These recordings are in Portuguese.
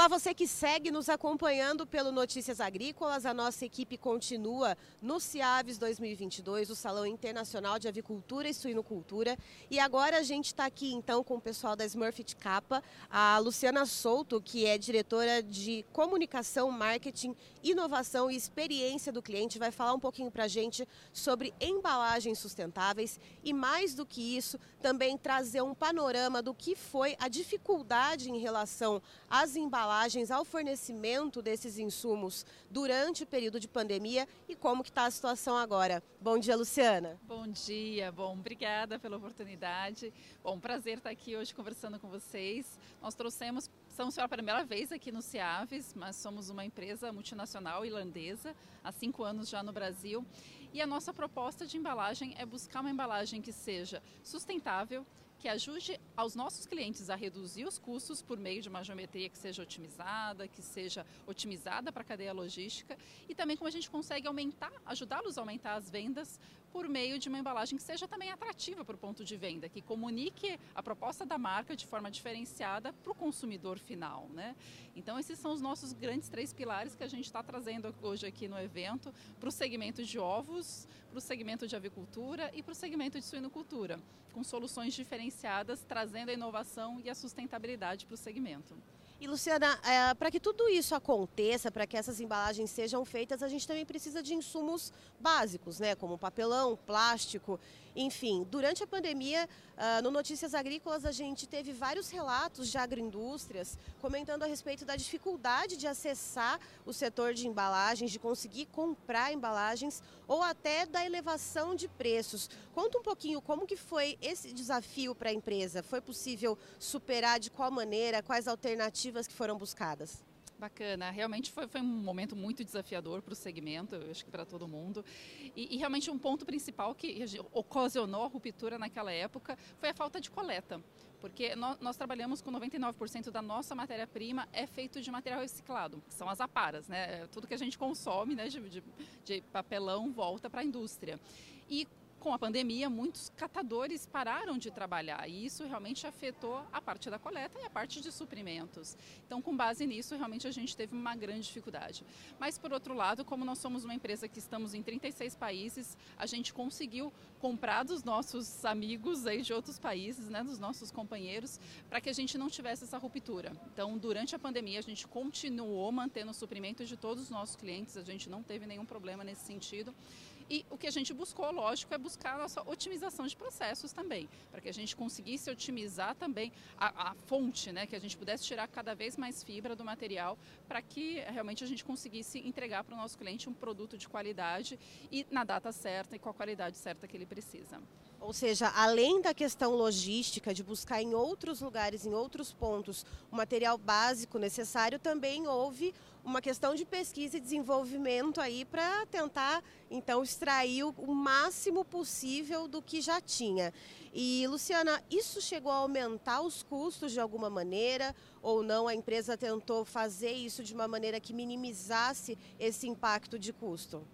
Olá, você que segue nos acompanhando pelo Notícias Agrícolas. A nossa equipe continua no CIAVES 2022, o Salão Internacional de Avicultura e Suinocultura. E agora a gente está aqui então com o pessoal da Smurfit Capa, a Luciana Souto, que é diretora de comunicação, marketing, inovação e experiência do cliente, vai falar um pouquinho para a gente sobre embalagens sustentáveis e mais do que isso, também trazer um panorama do que foi a dificuldade em relação às embalagens embalagens ao fornecimento desses insumos durante o período de pandemia e como que está a situação agora. Bom dia, Luciana. Bom dia, bom, obrigada pela oportunidade. Bom, prazer estar aqui hoje conversando com vocês. Nós trouxemos, estamos pela primeira vez aqui no Ciaves, mas somos uma empresa multinacional irlandesa, há cinco anos já no Brasil. E a nossa proposta de embalagem é buscar uma embalagem que seja sustentável, que ajude aos nossos clientes a reduzir os custos por meio de uma geometria que seja otimizada, que seja otimizada para a cadeia logística. E também como a gente consegue aumentar, ajudá-los a aumentar as vendas por meio de uma embalagem que seja também atrativa para o ponto de venda, que comunique a proposta da marca de forma diferenciada para o consumidor final. Né? Então, esses são os nossos grandes três pilares que a gente está trazendo hoje aqui no evento para o segmento de ovos, para o segmento de avicultura e para o segmento de suinocultura, com soluções diferenciadas, trazendo a inovação e a sustentabilidade para o segmento. E Luciana, é, para que tudo isso aconteça, para que essas embalagens sejam feitas, a gente também precisa de insumos básicos, né? Como papelão, plástico, enfim. Durante a pandemia, uh, no Notícias Agrícolas, a gente teve vários relatos de agroindústrias comentando a respeito da dificuldade de acessar o setor de embalagens, de conseguir comprar embalagens ou até da elevação de preços. Conta um pouquinho como que foi esse desafio para a empresa. Foi possível superar de qual maneira, quais alternativas que foram buscadas? Bacana, realmente foi, foi um momento muito desafiador para o segmento, eu acho que para todo mundo. E, e, realmente um ponto principal que ocasionou a ruptura naquela época foi a falta de coleta. Porque nós, nós trabalhamos com 99% da nossa matéria-prima é feito de material reciclado, que são as aparas, né? Tudo que a gente consome né, de, de, de papelão volta para a indústria. E com a pandemia, muitos catadores pararam de trabalhar e isso realmente afetou a parte da coleta e a parte de suprimentos. Então, com base nisso, realmente a gente teve uma grande dificuldade. Mas, por outro lado, como nós somos uma empresa que estamos em 36 países, a gente conseguiu comprar dos nossos amigos aí de outros países, né, dos nossos companheiros, para que a gente não tivesse essa ruptura. Então, durante a pandemia, a gente continuou mantendo o suprimento de todos os nossos clientes, a gente não teve nenhum problema nesse sentido. E o que a gente buscou, lógico, é buscar a nossa otimização de processos também, para que a gente conseguisse otimizar também a, a, fonte, né, que a gente pudesse tirar cada vez mais fibra do material, para que realmente a gente conseguisse entregar para o nosso cliente um produto de qualidade e na data certa e com a qualidade certa que ele precisa. Ou seja, além da questão logística, de buscar em outros lugares, em outros pontos, o material básico necessário, também houve uma questão de pesquisa e desenvolvimento aí para tentar, então, extrair o máximo possível do que já tinha. E, Luciana, isso chegou a aumentar os custos de alguma maneira ou não? A empresa tentou fazer isso de uma maneira que minimizasse esse impacto de custo?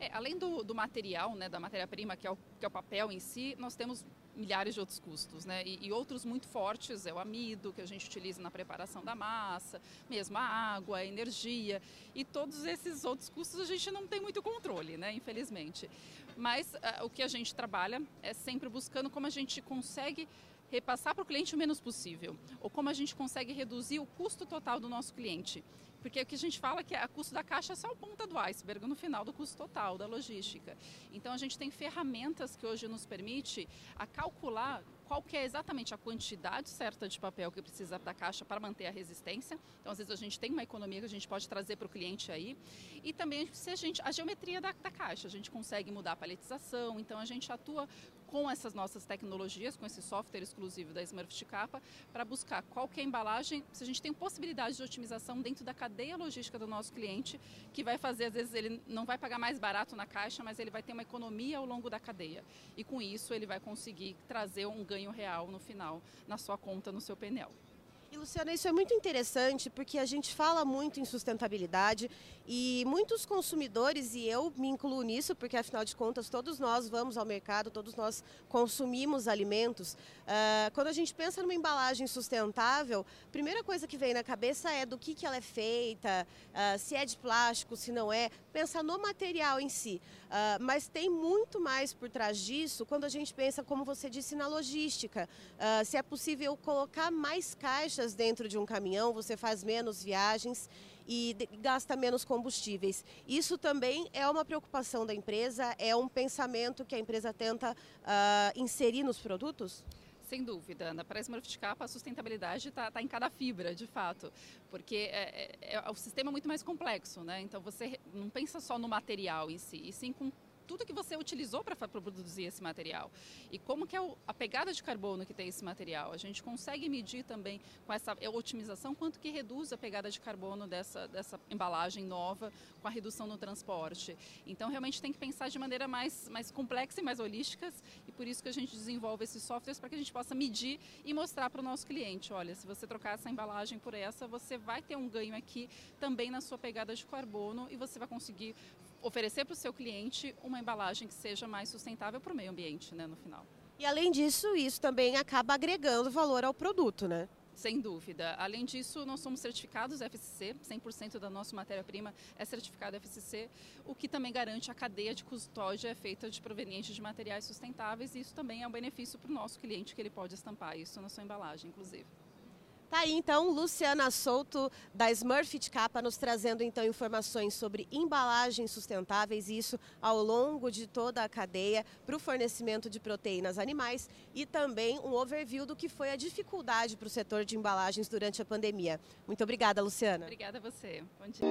É, além do, do, material, né, da matéria-prima, que, é que, é o papel em si, nós temos milhares de outros custos, né? E, e, outros muito fortes é o amido que a gente utiliza na preparação da massa, mesmo a água, a energia e todos esses outros custos a gente não tem muito controle, né? Infelizmente. Mas uh, o que a gente trabalha é sempre buscando como a gente consegue repassar para o cliente o menos possível, ou como a gente consegue reduzir o custo total do nosso cliente. Porque o que a gente fala é que a custo da caixa é só a ponta do iceberg no final do custo total da logística. Então a gente tem ferramentas que hoje nos permite a calcular qual que é exatamente a quantidade certa de papel que precisa da caixa para manter a resistência. Então, às vezes, a gente tem uma economia que a gente pode trazer para o cliente aí. E também se a, gente, a geometria da, da caixa, a gente consegue mudar a paletização. Então, a gente atua com essas nossas tecnologias, com esse software exclusivo da Smurfit Capa, para buscar qual que a embalagem, se a gente tem possibilidade de otimização dentro da cadeia logística do nosso cliente, que vai fazer, às vezes, ele não vai pagar mais barato na caixa, mas ele vai ter uma economia ao longo da cadeia. E com isso, ele vai conseguir trazer um ganho real no final na sua conta, no seu painel. E Luciana, isso é muito interessante porque a gente fala muito em sustentabilidade e muitos consumidores, e eu me incluo nisso, porque afinal de contas todos nós vamos ao mercado, todos nós consumimos alimentos. Uh, quando a gente pensa numa embalagem sustentável, a primeira coisa que vem na cabeça é do que, que ela é feita, uh, se é de plástico, se não é, pensa no material em si. Uh, mas tem muito mais por trás disso quando a gente pensa, como você disse, na logística. se é possível colocar mais caixas caixas dentro de um caminhão, você faz menos viagens e gasta menos combustíveis. Isso também é uma preocupação da empresa, é um pensamento que a empresa tenta uh, inserir nos produtos? Sem dúvida, Ana. Para Capa, a sustentabilidade está tá em cada fibra, de fato, porque é, é, é, o sistema é muito mais complexo, né? Então você não pensa só no material em si, e sim com tudo que você utilizou para produzir esse material. E como que é a pegada de carbono que tem esse material. A gente consegue medir também com essa otimização quanto que reduz a pegada de carbono dessa, dessa embalagem nova com a redução no transporte. Então, realmente tem que pensar de maneira mais, mais complexa e mais holística e por isso que a gente desenvolve esses softwares para que a gente possa medir e mostrar para o nosso cliente, olha, se você trocar essa embalagem por essa, você vai ter um ganho aqui também na sua pegada de carbono e você vai conseguir oferecer para o seu cliente uma embalagem que seja mais sustentável para o meio ambiente, né, no final. E além disso, isso também acaba agregando valor ao produto, né? Sem dúvida. Além disso, nós somos certificados FSC, 100% da nossa matéria-prima é certificada FSC, o que também garante a cadeia de custódia feita de provenientes de materiais sustentáveis e isso também é um benefício para o nosso cliente que ele pode estampar isso na sua embalagem, inclusive. Tá aí então Luciana Souto da Smurfit Capa nos trazendo então informações sobre embalagens sustentáveis e isso ao longo de toda a cadeia para o fornecimento de proteínas animais e também um overview do que foi a dificuldade para o setor de embalagens durante a pandemia. Muito obrigada, Luciana. Obrigada a você. Bom dia.